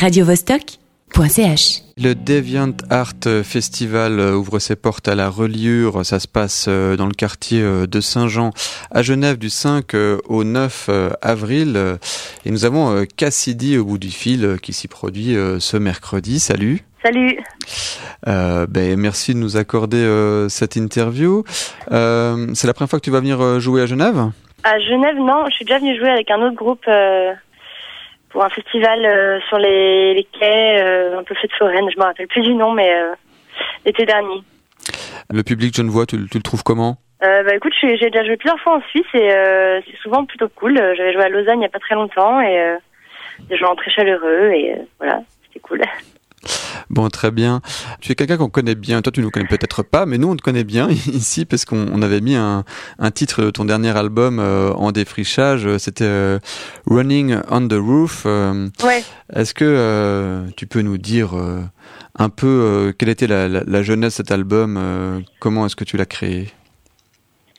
radiovostok.ch. Le Deviant Art Festival ouvre ses portes à la reliure. Ça se passe euh, dans le quartier euh, de Saint-Jean à Genève du 5 euh, au 9 avril. Et nous avons Cassidy au bout du fil qui s'y produit ce mercredi. Salut. Salut. Euh, ben, merci de nous accorder cette interview. c'est la première fois que tu vas venir jouer à Genève? À Genève, non. Je suis déjà venue jouer avec un autre groupe pour un festival euh, sur les, les quais, euh, un peu fait de foraine, je me rappelle plus du nom, mais euh, l'été dernier. Le public genevois, tu, tu le trouves comment? Euh, bah écoute, j'ai déjà joué plusieurs fois en Suisse et c'est souvent plutôt cool. J'avais joué à Lausanne il n'y a pas très longtemps et des gens très chaleureux et voilà, c'était cool. Bon, très bien. Tu es quelqu'un qu'on connaît bien. Toi, tu nous connais peut-être pas, mais nous, on te connaît bien ici parce qu'on avait mis un, un, titre de ton dernier album euh, en défrichage. C'était euh, Running on the Roof. Euh, ouais. Est-ce que tu peux nous dire un peu quelle était la, la, la, jeunesse de cet album Comment est-ce que tu l'as créé?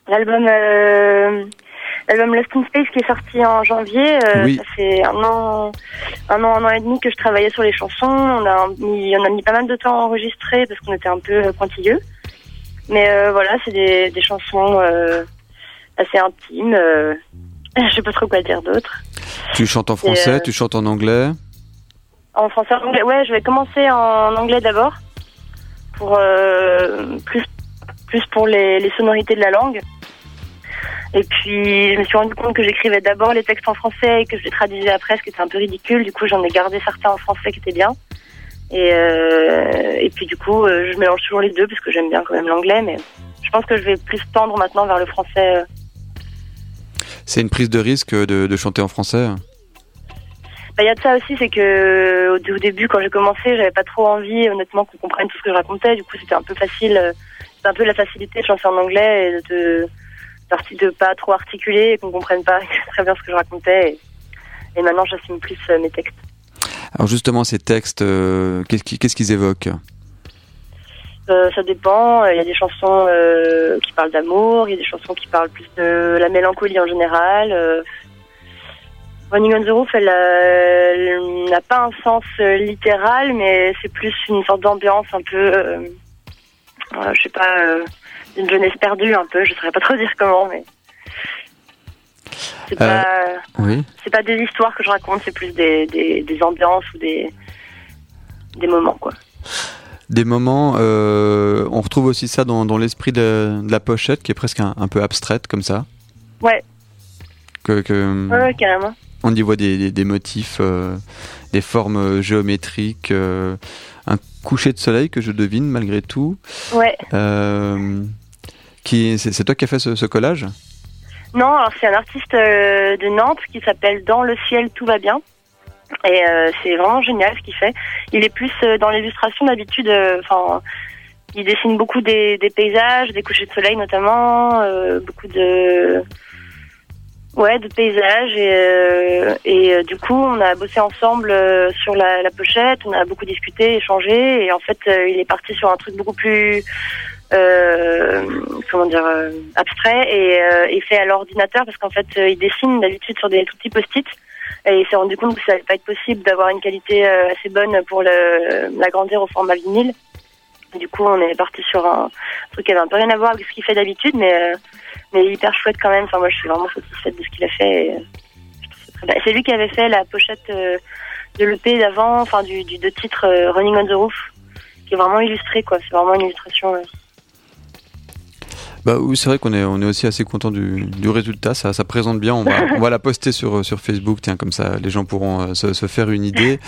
L'album L'album Lost in Space qui est sorti en janvier, euh, ça fait un an, un an, un an et demi que je travaillais sur les chansons. On a mis, on a mis pas mal de temps à enregistrer parce qu'on était un peu euh, pointilleux. Mais euh, voilà, c'est des, des chansons assez intimes. je sais pas trop quoi dire d'autre. Tu chantes en français, tu chantes en anglais? En français, en anglais. Ouais, je vais commencer en anglais d'abord pour plus plus pour les, les sonorités de la langue. Et puis, je me suis rendu compte que j'écrivais d'abord les textes en français et que je les traduisais après, ce qui était un peu ridicule. Du coup, j'en ai gardé certains en français qui étaient bien. Et, euh, et puis, du coup, euh, je mélange toujours les deux parce que j'aime bien quand même l'anglais. Mais je pense que je vais plus tendre maintenant vers le français. Euh. C'est une prise de risque de, de chanter en français bah, il y a de ça aussi, c'est que au, début, quand j'ai commencé, j'avais pas trop envie, honnêtement, qu'on comprenne tout ce que je racontais. Du coup, c'était un peu facile, c'était un peu la facilité de chanter en anglais et de, partie de pas trop articuler et qu'on comprenne pas très bien ce que je racontais. Et, maintenant, j'assume plus euh, mes textes. Alors justement, ces textes, euh, qu'est-ce qu'ils évoquent euh, ça dépend. Il y a des chansons qui parlent d'amour, il y a des chansons qui parlent plus de la mélancolie en général. Running on the Roof, elle n'a pas un sens littéral, mais c'est plus une sorte d'ambiance un peu, je sais pas, une jeunesse perdue un peu, je saurais pas trop dire comment, mais c'est pas, euh, c'est pas des histoires que je raconte, c'est plus des, des, ambiances ou des, des moments, quoi. Des moments, euh, on retrouve aussi ça dans, dans l'esprit de, la pochette qui est presque un, peu abstraite comme ça. Ouais. Que, que ouais, carrément. On y voit des, des, motifs, euh, des formes géométriques, un coucher de soleil que je devine malgré tout. Ouais. Qui, c'est toi qui as fait ce, collage? Non, alors c'est un artiste euh, de Nantes qui s'appelle Dans le ciel tout va bien. Et euh, c'est vraiment génial ce qu'il fait. Il est plus euh, dans l'illustration d'habitude. Enfin, il dessine beaucoup des, paysages, des couchers de soleil notamment, beaucoup de ouais de paysages et, du coup on a bossé ensemble sur la, la, pochette. On a beaucoup discuté, échangé et en fait il est parti sur un truc beaucoup plus comment dire euh, abstrait et, euh, et, fait à l'ordinateur parce qu'en fait il dessine d'habitude sur des tout petits post-it et il s'est rendu compte que ça allait pas être possible d'avoir une qualité assez bonne pour l'agrandir au format vinyle. du coup, on est parti sur un truc qui avait un peu rien à voir avec ce qu'il fait d'habitude, mais mais hyper chouette quand même. Enfin, moi, je suis vraiment satisfaite de ce qu'il a fait. C'est lui qui avait fait la pochette de l'EP d'avant, enfin du, du deux titres Running on the Roof, qui est vraiment illustré, quoi. C'est vraiment une illustration. Bah oui, c'est vrai qu'on est, on est aussi assez content du, du résultat. Ça, ça présente bien. On va, on va la poster sur, sur Facebook. Tiens, comme ça, les gens pourront euh, se, se faire une idée.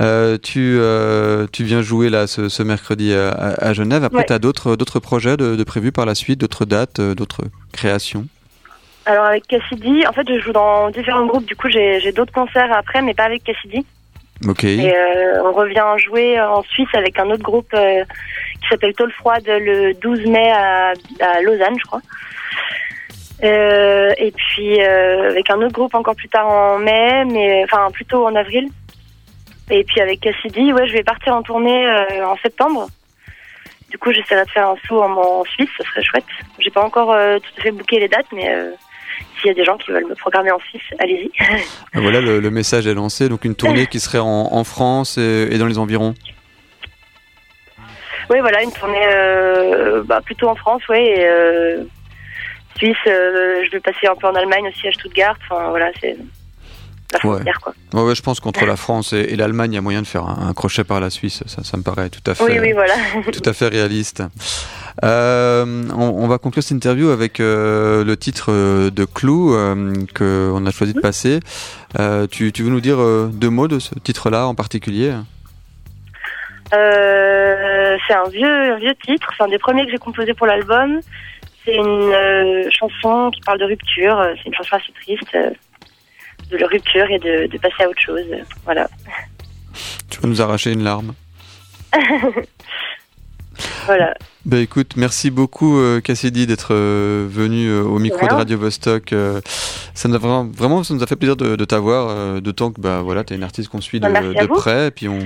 Euh, tu, euh, tu viens jouer là ce, ce mercredi à, à, Genève. Après, tu as d'autres, d'autres projets de, de, prévus par la suite, d'autres dates, d'autres créations? Alors avec Cassidy, en fait, je joue dans différents groupes. Du coup, j'ai, j'ai d'autres concerts après, mais pas avec Cassidy. Ok. Et euh, on revient jouer en Suisse avec un autre groupe qui s'appelle Tôle Froide le 12 mai à, Lausanne, je crois. Euh, et puis euh, avec un autre groupe encore plus tard en mai, mais enfin plutôt en avril. Et puis avec Cassidy, ouais, je vais partir en tournée euh, en septembre. Du coup, j'essaierai de faire un saut en, en Suisse, ce serait chouette. J'ai pas encore tout à fait booké les dates, mais s'il y a des gens qui veulent me programmer en Suisse, allez-y. Ah, voilà, le, message est lancé. Donc une tournée qui serait en, France et, dans les environs. Oui, voilà, une tournée euh, bah, plutôt en France, oui. Et, Suisse, je vais passer un peu en Allemagne aussi à Stuttgart. Enfin voilà, c'est ouais. je pense qu'entre la France et, l'Allemagne, il y a moyen de faire un, crochet par la Suisse. Ça, ça me paraît tout à fait, tout à fait réaliste. Euh, on, va conclure cette interview avec euh, le titre euh, de Clou que qu'on a choisi de passer. Tu, veux nous dire deux mots de ce titre-là en particulier? C'est un vieux, vieux titre. C'est un des premiers que j'ai composé pour l'album. C'est une chanson qui parle de rupture. C'est une chanson assez triste de la rupture et de, passer à autre chose. Voilà. Tu vas nous arracher une larme? voilà. Bah écoute, merci beaucoup euh, Cassidy d'être euh, venu euh, au micro de Radio Vostok. ça nous a vraiment, vraiment, ça nous a fait plaisir de, t'avoir, d'autant que bah voilà, t'es une artiste qu'on suit de, bah, de près, et puis on,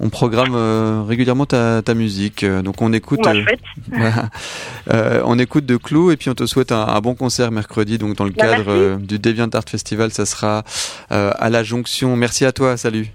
on programme euh, régulièrement ta, ta, musique. Donc on écoute, euh, on écoute de Clou et puis on te souhaite un, bon concert mercredi. Donc dans le bah, cadre du Deviant Art Festival, ça sera à la Jonction. Merci à toi. Salut.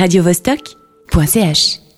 radiovostok.ch